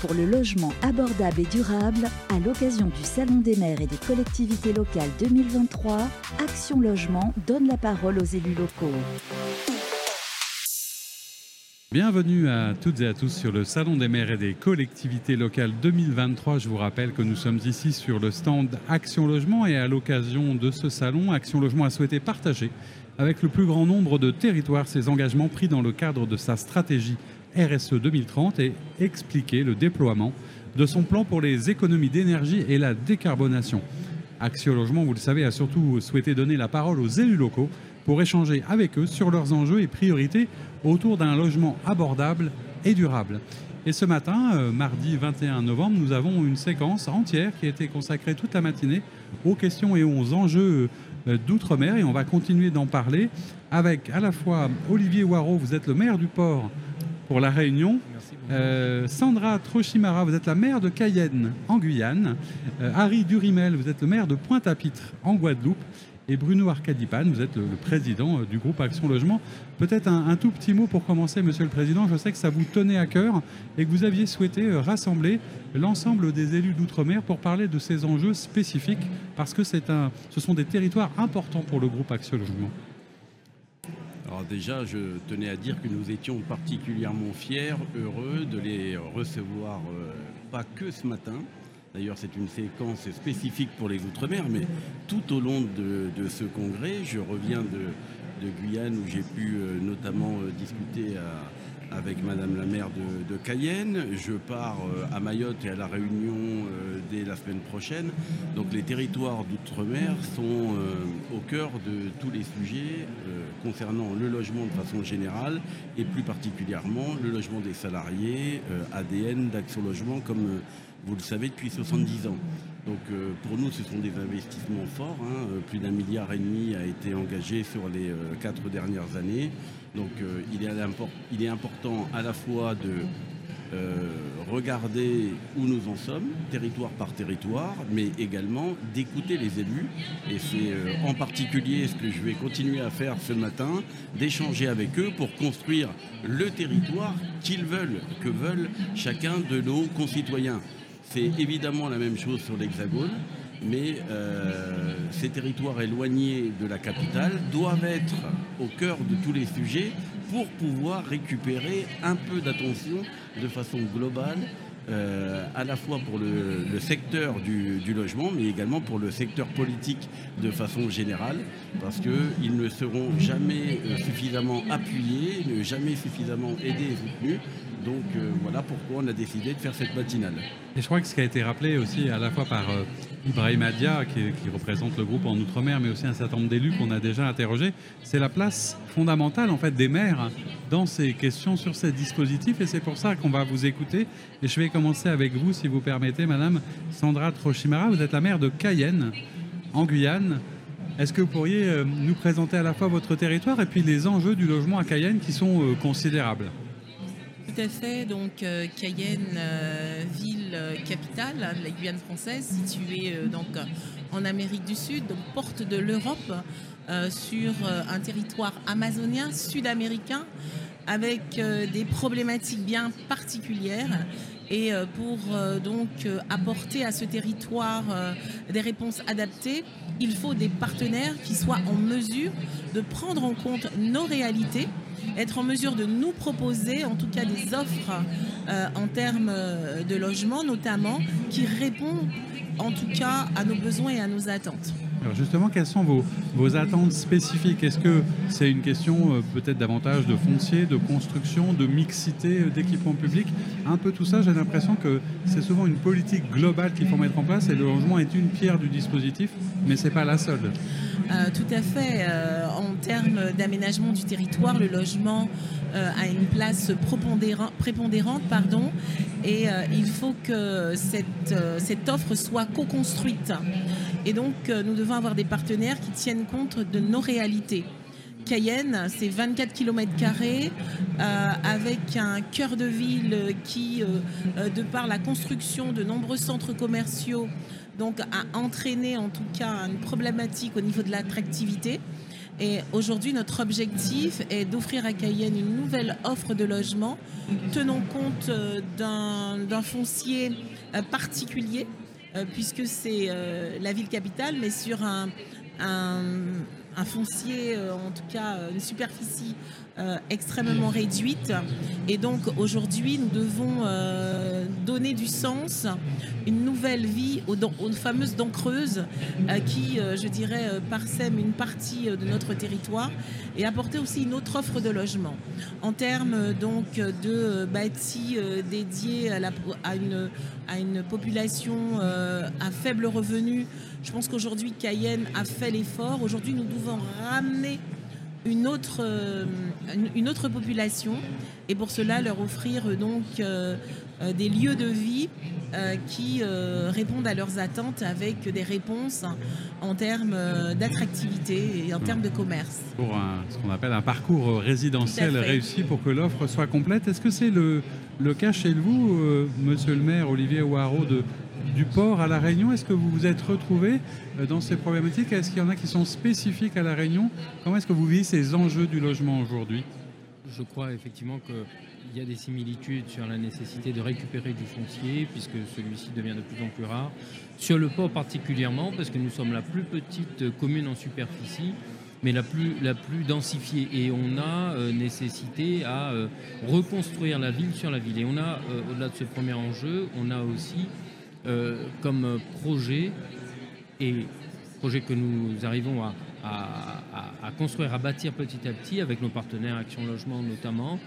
pour le logement abordable et durable à l'occasion du Salon des maires et des collectivités locales 2023. Action Logement donne la parole aux élus locaux. Bienvenue à toutes et à tous sur le Salon des maires et des collectivités locales 2023. Je vous rappelle que nous sommes ici sur le stand Action Logement et à l'occasion de ce salon, Action Logement a souhaité partager avec le plus grand nombre de territoires ses engagements pris dans le cadre de sa stratégie RSE 2030 et expliquer le déploiement de son plan pour les économies d'énergie et la décarbonation. Action Logement, vous le savez, a surtout souhaité donner la parole aux élus locaux pour échanger avec eux sur leurs enjeux et priorités autour d'un logement abordable et durable. Et ce matin, euh, mardi 21 novembre, nous avons une séquence entière qui a été consacrée toute la matinée aux questions et aux enjeux euh, d'outre-mer et on va continuer d'en parler avec à la fois Olivier Waro, vous êtes le maire du port pour La Réunion, euh, Sandra Trochimara, vous êtes la maire de Cayenne en Guyane, Harry Durimel, vous êtes le maire de Pointe-à-Pitre en Guadeloupe et Bruno Arcadipan, vous êtes le, président euh, du groupe Action Logement. Peut-être un, tout petit mot pour commencer, Monsieur le Président. Je sais que ça vous tenait à cœur et que vous aviez souhaité euh, rassembler l'ensemble des élus d'outre-mer pour parler de ces enjeux spécifiques, parce que un, ce sont des territoires importants pour le groupe Action Logement. Alors déjà, je tenais à dire que nous étions particulièrement fiers, heureux de les recevoir, euh, pas que ce matin, D'ailleurs, c'est une séquence spécifique pour les Outre-mer, mais tout au long de, ce congrès, je reviens de, Guyane où j'ai pu euh, notamment euh, discuter avec Madame la maire de, Cayenne. Je pars euh, à Mayotte et à La Réunion dès la semaine prochaine. Donc les territoires d'outre-mer sont au cœur de tous les sujets concernant le logement de façon générale et plus particulièrement le logement des salariés, ADN d'Action Logement comme vous le savez, depuis 70 ans. Donc euh, pour nous, ce sont des investissements forts. Hein. Euh, plus d'un milliard et demi a été engagé sur les euh, quatre dernières années. Donc il est, il, est important à la fois de regarder où nous en sommes, territoire par territoire, mais également d'écouter les élus. Et c'est en particulier ce que je vais continuer à faire ce matin, d'échanger avec eux pour construire le territoire qu'ils veulent, que veulent chacun de nos concitoyens. C'est évidemment la même chose sur l'Hexagone, mais euh, ces territoires éloignés de la capitale doivent être au cœur de tous les sujets pour pouvoir récupérer un peu d'attention de façon globale euh, à la fois pour le, secteur du, logement, mais également pour le secteur politique de façon générale, parce qu'ils ne seront jamais euh, suffisamment appuyés, jamais suffisamment aidés et soutenus donc voilà pourquoi on a décidé de faire cette matinale. Et je crois que ce qui a été rappelé aussi à la fois par Ibrahim Adia, qui, représente le groupe en Outre-mer, mais aussi un certain nombre d'élus qu'on a déjà interrogés, c'est la place fondamentale en fait des maires dans ces questions sur ces dispositifs. Et c'est pour ça qu'on va vous écouter. Et je vais commencer avec vous, si vous permettez, Madame Sandra Trochimara. Vous êtes la maire de Cayenne, en Guyane. Est-ce que vous pourriez euh, nous présenter à la fois votre territoire et puis les enjeux du logement à Cayenne qui sont considérables? Tout à fait. Donc euh, Cayenne, euh, ville euh, capitale de la Guyane française, située donc en Amérique du Sud, donc porte de l'Europe sur un territoire amazonien, sud-américain, avec des problématiques bien particulières. Et pour donc apporter à ce territoire des réponses adaptées, il faut des partenaires qui soient en mesure de prendre en compte nos réalités être en mesure de nous proposer en tout cas des offres euh, en termes euh, de logement notamment qui répondent en tout cas à nos besoins et à nos attentes. Alors justement, quelles sont vos, attentes spécifiques? Est-ce que c'est une question euh, peut-être davantage de foncier, de construction, de mixité d'équipements publics Un peu tout ça, j'ai l'impression que c'est souvent une politique globale qu'il faut mettre en place et le logement est une pierre du dispositif, mais ce n'est pas la seule. Euh, tout à fait. Euh, en termes d'aménagement du territoire, le logement euh, a une place prépondérante, pardon, et il faut que cette, cette offre soit co-construite. Et donc, nous devons avoir des partenaires qui tiennent compte de nos réalités. Cayenne, c'est 24 km avec un cœur de ville qui, de par la construction de nombreux centres commerciaux, donc a entraîné en tout cas une problématique au niveau de l'attractivité. Et aujourd'hui, notre objectif est d'offrir à Cayenne une nouvelle offre de logement tenant compte euh, d'un foncier euh, particulier, euh, puisque c'est la ville capitale, mais sur un, un foncier, en tout cas une superficie euh, extrêmement réduite. Et donc aujourd'hui, nous devons euh, donner du sens, une nouvelle vie aux, fameuses dents creuses euh, qui, je dirais, parsèment une partie de notre territoire et apporter aussi une autre offre de logement. En termes donc de à, une, à une population à faible revenu, je pense qu'aujourd'hui Cayenne a fait l'effort. Aujourd'hui, nous devons ramener une autre, euh, une autre population et pour cela leur offrir euh, donc euh, des lieux de vie qui répondent à leurs attentes avec des réponses en termes d'attractivité et en termes de commerce. Pour ce qu'on appelle un parcours résidentiel réussi pour que l'offre soit complète. Est-ce que c'est le, le cas chez vous, monsieur le maire Olivier Ouaro, de, du port à La Réunion. Est-ce que vous vous êtes retrouvé euh, dans ces problématiques? Est-ce qu'il y en a qui sont spécifiques à La Réunion? Comment est-ce que vous vivez ces enjeux du logement aujourd'hui? Je crois effectivement qu'il y a des similitudes sur la nécessité de récupérer du foncier, puisque celui-ci devient de plus en plus rare. Sur le port particulièrement, parce que nous sommes la plus petite commune en superficie, mais la plus, la plus densifiée. Et on a euh, nécessité à euh, reconstruire la ville sur la ville. Et on a, au-delà de ce premier enjeu, on a aussi euh, comme projet et projet que nous arrivons à, construire, à bâtir petit à petit avec nos partenaires Action Logement notamment,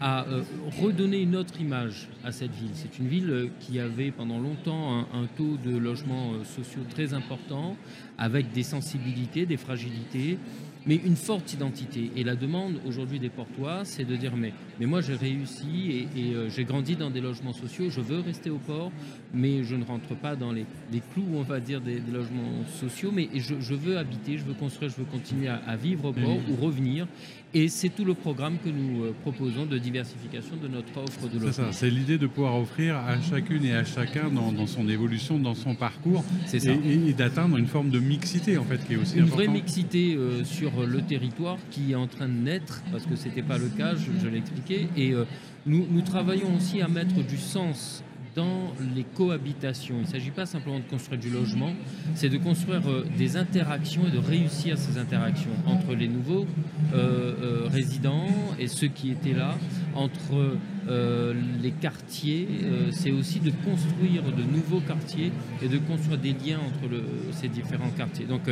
à euh, redonner une autre image à cette ville. C'est une ville qui avait pendant longtemps un, taux de logements euh, sociaux très important, avec des sensibilités, des fragilités, mais une forte identité. Et la demande aujourd'hui des Portois, c'est de dire mais, mais moi j'ai réussi et, euh, j'ai grandi dans des logements sociaux, je veux rester au port, mais je ne rentre pas dans les, clous, on va dire, des, logements sociaux, mais je, veux habiter, je veux construire, je veux continuer à, vivre au port ou revenir. Et c'est tout le programme que nous euh, proposons de diversification de notre offre de logement. C'est l'idée de pouvoir offrir à chacune et à chacun dans, son évolution, dans son parcours, et, et, d'atteindre une forme de mixité en fait qui est aussi une vraie mixité euh, sur le territoire qui est en train de naître parce que c'était pas le cas, je, l'ai expliqué. Et euh, nous, nous travaillons aussi à mettre du sens dans les cohabitations. Il ne s'agit pas simplement de construire du logement, c'est de construire euh, des interactions et de réussir ces interactions entre les nouveaux euh, euh, résidents et ceux qui étaient là, entre les quartiers. c'est aussi de construire de nouveaux quartiers et de construire des liens entre ces différents quartiers. Donc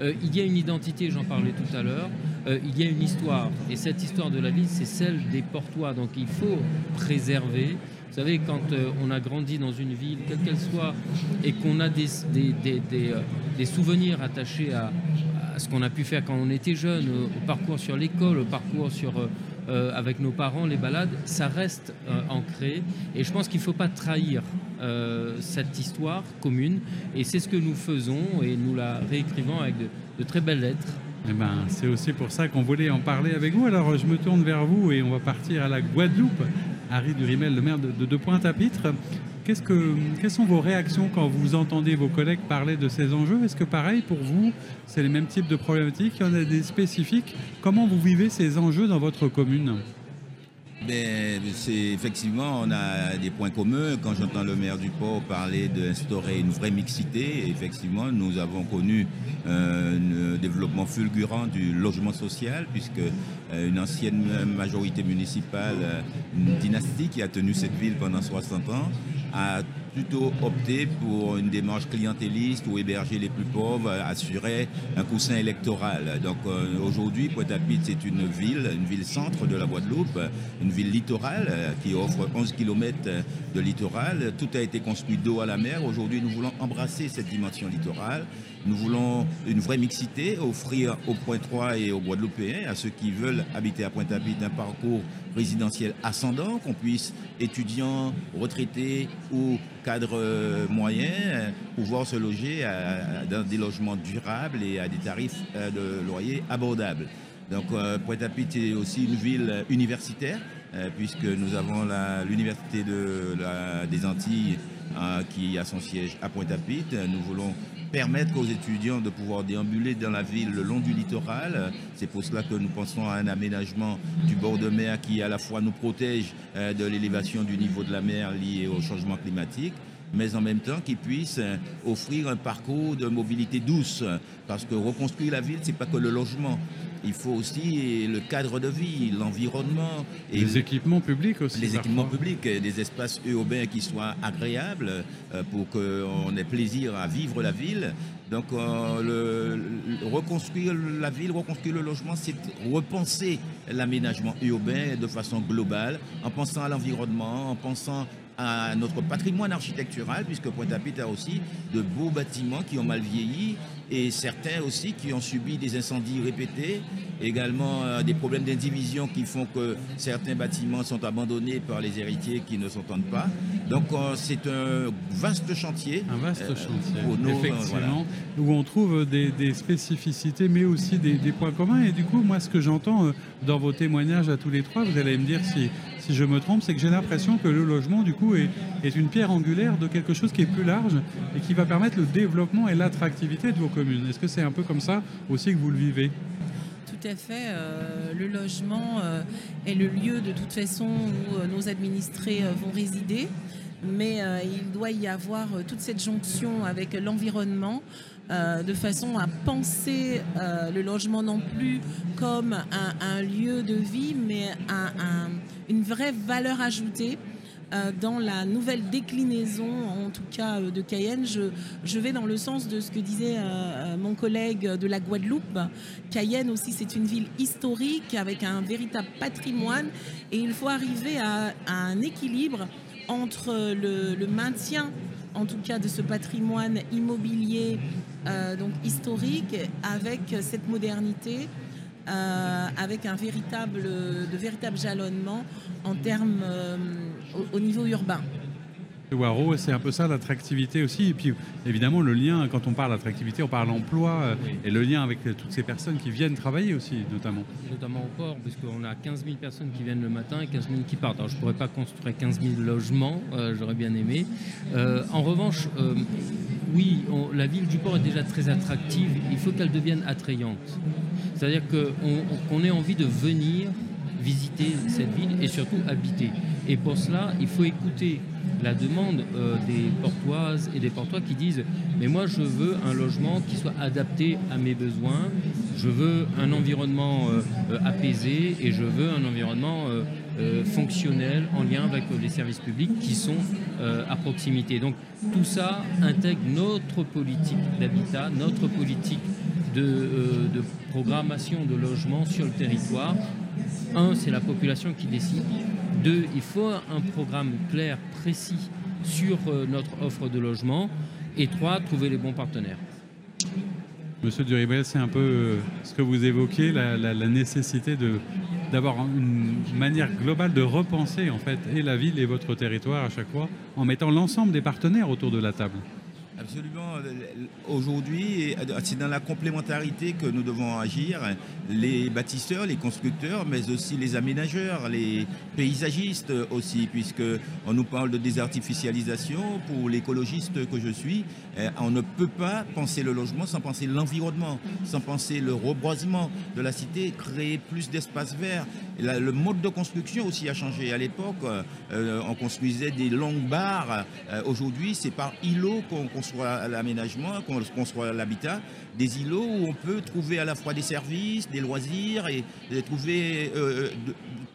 il y a une identité, j'en parlais tout à l'heure, il y a une histoire. Et cette histoire de la ville, c'est celle des portois. Donc il faut préserver vous savez, quand euh, on a grandi dans une ville, quelle qu'elle soit, et qu'on a euh, des, souvenirs attachés à, ce qu'on a pu faire quand on était jeune, au, parcours sur l'école, au parcours sur, euh, avec nos parents, les balades, ça reste ancré. Et je pense qu'il ne faut pas trahir cette histoire commune. Et c'est ce que nous faisons, et nous la réécrivons avec de, très belles lettres. Eh ben, c'est aussi pour ça qu'on voulait en parler avec vous. Alors je me tourne vers vous et on va partir à la Guadeloupe Harry Durimel, le maire de, de, Pointe-à-Pitre. Que, quelles sont vos réactions quand vous entendez vos collègues parler de ces enjeux? Est-ce que pareil pour vous, c'est les mêmes types de problématiques? Il y en a des spécifiques. Comment vous vivez ces enjeux dans votre commune? Ben, effectivement, on a des points communs. Quand j'entends le maire du port parler d'instaurer une vraie mixité, effectivement, nous avons connu un développement fulgurant du logement social, puisque euh, une ancienne majorité municipale, une dynastie qui a tenu cette ville pendant 60 ans, a plutôt opté pour une démarche clientéliste où héberger les plus pauvres assurait un coussin électoral. Donc euh, aujourd'hui, Pointe-à-Pitre, c'est une ville, une ville centre de la Guadeloupe, une ville littorale euh, qui offre 11 km de littoral. Tout a été construit d'eau à la mer. Aujourd'hui, nous voulons embrasser cette dimension littorale. Nous voulons une vraie mixité, offrir aux Point 3 et aux Guadeloupéens, à ceux qui veulent habiter à Pointe-à-Pitre, un parcours résidentiel ascendant, qu'on puisse, étudiants, retraités ou cadres euh, moyens, pouvoir se loger dans des logements durables et à des tarifs euh, de loyer abordables. Donc euh, Pointe-à-Pitre est aussi une ville universitaire puisque nous avons l'Université de des Antilles qui a son siège à Pointe-à-Pitre. Nous voulons permettre aux étudiants de pouvoir déambuler dans la ville le long du littoral. C'est pour cela que nous pensons à un aménagement du bord de mer qui à la fois nous protège de l'élévation du niveau de la mer liée au changement climatique mais en même temps qui puisse euh, offrir un parcours de mobilité douce. Parce que reconstruire la ville, c'est pas que le logement. Il faut aussi le cadre de vie, l'environnement. Et les équipements publics aussi. Les équipements publics, des espaces urbains qui soient agréables euh, pour qu'on ait plaisir à vivre la ville. Donc euh, le, reconstruire la ville, reconstruire le logement, c'est repenser l'aménagement urbain de façon globale, en pensant à l'environnement, en pensant à notre patrimoine architectural, puisque Pointe-à-Pitre a aussi de beaux bâtiments qui ont mal vieilli et certains aussi qui ont subi des incendies répétés, également euh, des problèmes d'indivision qui font que certains bâtiments sont abandonnés par les héritiers qui ne s'entendent pas. Donc euh, c'est un vaste chantier. Un vaste euh, chantier, pour effectivement, où on trouve des, spécificités mais aussi des, des, points communs. Et du coup, moi, ce que j'entends dans vos témoignages à tous les trois, vous allez me dire si si je me trompe, c'est que j'ai l'impression que le logement, du coup, est, une pierre angulaire de quelque chose qui est plus large et qui va permettre le développement et l'attractivité de vos communes. Est-ce que c'est un peu comme ça aussi que vous le vivez tout à fait. Euh, le logement euh, est le lieu de toute façon où euh, nos administrés vont résider, mais il doit y avoir toute cette jonction avec l'environnement de façon à penser le logement non plus comme un, lieu de vie, mais une vraie valeur ajoutée. Euh, dans la nouvelle déclinaison, en tout cas de Cayenne, je, vais dans le sens de ce que disait mon collègue de la Guadeloupe. Cayenne aussi, c'est une ville historique avec un véritable patrimoine et il faut arriver à, un équilibre entre le maintien en tout cas de ce patrimoine immobilier euh, donc historique avec cette modernité, euh, avec un véritable, de véritables jalonnements en termes euh, au, niveau urbain. Waro, c'est un peu ça l'attractivité aussi. Et puis évidemment, le lien, quand on parle d'attractivité, on parle emploi euh, et le lien avec toutes ces personnes qui viennent travailler aussi, notamment. Notamment au port, puisqu'on a 15 000 personnes qui viennent le matin et 15 000 qui partent. Alors je ne pourrais pas construire 15 000 logements, euh, j'aurais bien aimé. Euh, en revanche, oui, la ville du port est déjà très attractive, il faut qu'elle devienne attrayante. C'est-à-dire qu'on ait envie de venir visiter cette ville et surtout habiter. Et pour cela, il faut écouter la demande euh, des portoises et des portois qui disent mais moi je veux un logement qui soit adapté à mes besoins, je veux un environnement euh, euh, apaisé et je veux un environnement fonctionnel en lien avec les services publics qui sont à proximité. Donc tout ça intègre notre politique d'habitat, notre politique de, de programmation de logement sur le territoire. Un, c'est la population qui décide. Deux, il faut un programme clair, précis sur euh, notre offre de logement. Et trois, trouver les bons partenaires. Monsieur Duribel, c'est un peu euh, ce que vous évoquez, la, nécessité d'avoir une manière globale de repenser en fait et la ville et votre territoire à chaque fois en mettant l'ensemble des partenaires autour de la table. Absolument. Aujourd'hui, c'est dans la complémentarité que nous devons agir. Les bâtisseurs, les constructeurs, mais aussi les aménageurs, les paysagistes aussi, puisque on nous parle de désartificialisation. Pour l'écologiste que je suis, eh, on ne peut pas penser le logement sans penser l'environnement, sans penser le reboisement de la cité, créer plus d'espaces verts. Le mode de construction aussi a changé. À l'époque, euh, on construisait des longues barres. Euh, aujourd'hui, c'est par îlots qu'on construit l'aménagement, qu'on construit l'habitat. Des îlots où on peut trouver à la fois des services, des loisirs et, trouver, euh,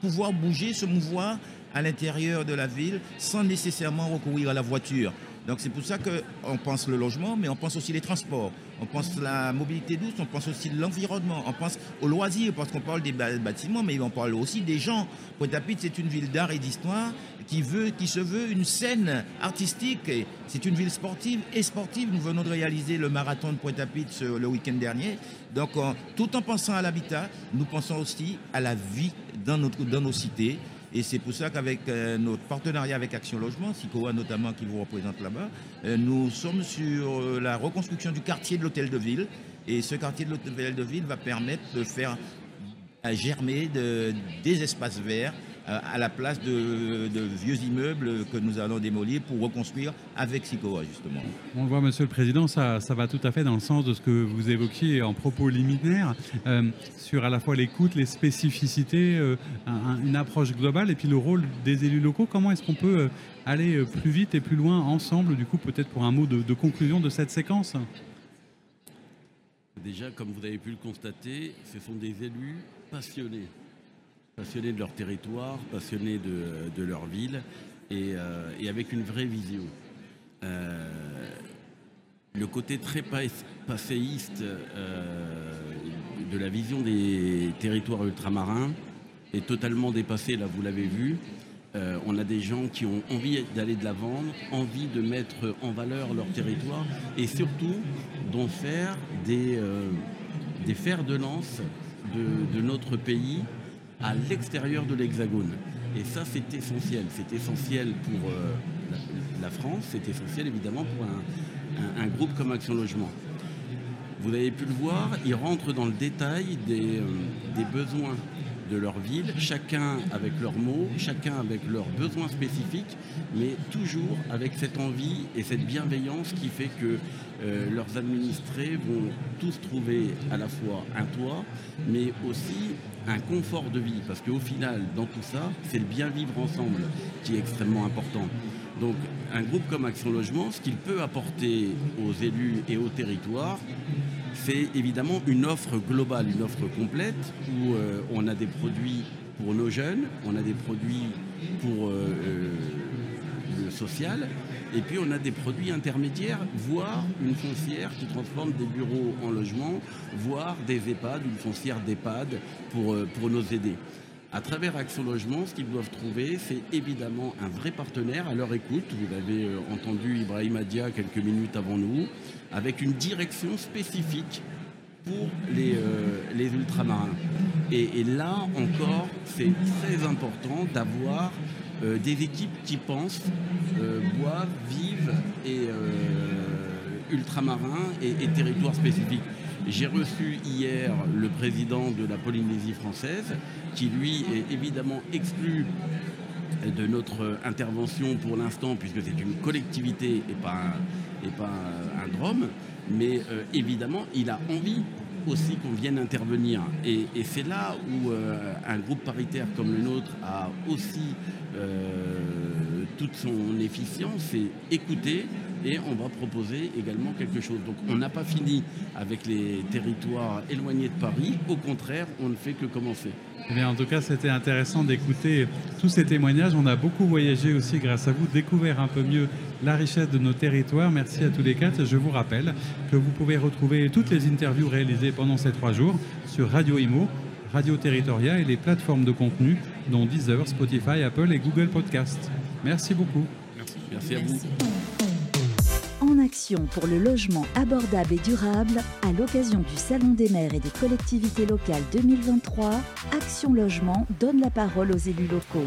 pouvoir bouger, se mouvoir à l'intérieur de la ville sans nécessairement recourir à la voiture. Donc c'est pour ça qu'on pense le logement, mais on pense aussi les transports, on pense la mobilité douce, on pense aussi l'environnement, on pense aux loisirs, parce qu'on parle des bâtiments, mais on parle aussi des gens. Pointe-à-Pitre, c'est une ville d'art et d'histoire qui, veut, qui se veut une scène artistique. C'est une ville sportive et sportive. Nous venons de réaliser le marathon de Pointe-à-Pitre le week-end dernier. Donc tout en pensant à l'habitat, nous pensons aussi à la vie dans, dans nos cités. Et c'est pour ça qu'avec euh, notre partenariat avec Action Logement, SICOA notamment qui vous représente là-bas, euh, nous sommes sur euh, la reconstruction du quartier de l'hôtel de ville. Et ce quartier de l'hôtel de ville va permettre de faire germer des espaces verts à la place de, vieux immeubles que nous allons démolir pour reconstruire avec SICOA, justement. On le voit, Monsieur le Président, ça, ça va tout à fait dans le sens de ce que vous évoquiez en propos liminaires euh, sur à la fois l'écoute, les spécificités, euh, une approche globale et puis le rôle des élus locaux. Comment est-ce qu'on peut euh, aller plus vite et plus loin ensemble, du coup, peut-être pour un mot de, de conclusion de cette séquence? Déjà, comme vous avez pu le constater, ce sont des élus passionnés passionnés de leur territoire, passionnés de, leur ville et, avec une vraie vision. le côté très passéiste de la vision des territoires ultramarins est totalement dépassé, là vous l'avez vu. Euh, on a des gens qui ont envie d'aller de l'avant, envie de mettre en valeur leur territoire et surtout d'en faire euh, des fers de lance de, notre pays à l'extérieur de l'Hexagone. Et ça, c'est essentiel. C'est essentiel pour euh, la, France, c'est essentiel évidemment pour un groupe comme Action Logement. Vous avez pu le voir, ils rentrent dans le détail des, euh, besoins de leur ville, chacun avec leurs mots, chacun avec leurs besoins spécifiques, mais toujours avec cette envie et cette bienveillance qui fait que euh, leurs administrés vont tous trouver à la fois un toit, mais aussi un confort de vie, parce qu'au final, dans tout ça, c'est le bien vivre ensemble qui est extrêmement important. Donc un groupe comme Action Logement, ce qu'il peut apporter aux élus et aux territoires, c'est évidemment une offre globale, une offre complète, où euh, on a des produits pour nos jeunes, on a des produits pour euh, euh, le social, et puis on a des produits intermédiaires, voire une foncière qui transforme des bureaux en logements, voire des EHPAD, une foncière d'EHPAD pour, pour nos aider. À travers Action Logement, ce qu'ils doivent trouver, c'est évidemment un vrai partenaire à leur écoute. Vous avez euh, entendu Ibrahim Adia quelques minutes avant nous, avec une direction spécifique pour les, euh, ultramarins. Et, là encore, c'est très important d'avoir euh, des équipes qui pensent, boivent, vivent et ultramarins et territoires spécifiques. J'ai reçu hier le président de la Polynésie française, qui lui est évidemment exclu de notre intervention pour l'instant, puisque c'est une collectivité et pas un, et pas un, drôme, mais euh, évidemment, il a envie aussi qu'on vienne intervenir. Et, c'est là où euh, un groupe paritaire comme le nôtre a aussi euh, toute son efficience, c'est écouter, et on va proposer également quelque chose. Donc on n'a pas fini avec les territoires éloignés de Paris, au contraire, on ne fait que commencer. Eh en tout cas, c'était intéressant d'écouter tous ces témoignages. On a beaucoup voyagé aussi grâce à vous, découvert un peu mieux la richesse de nos territoires. Merci à tous les quatre. Je vous rappelle que vous pouvez retrouver toutes les interviews réalisées pendant ces trois jours sur Radio Imo, Radio Territoria et les plateformes de contenu, dont Deezer, Spotify, Apple et Google Podcast. Merci beaucoup. Merci, à vous action pour le logement abordable et durable à l'occasion du Salon des maires et des collectivités locales 2023, Action Logement donne la parole aux élus locaux.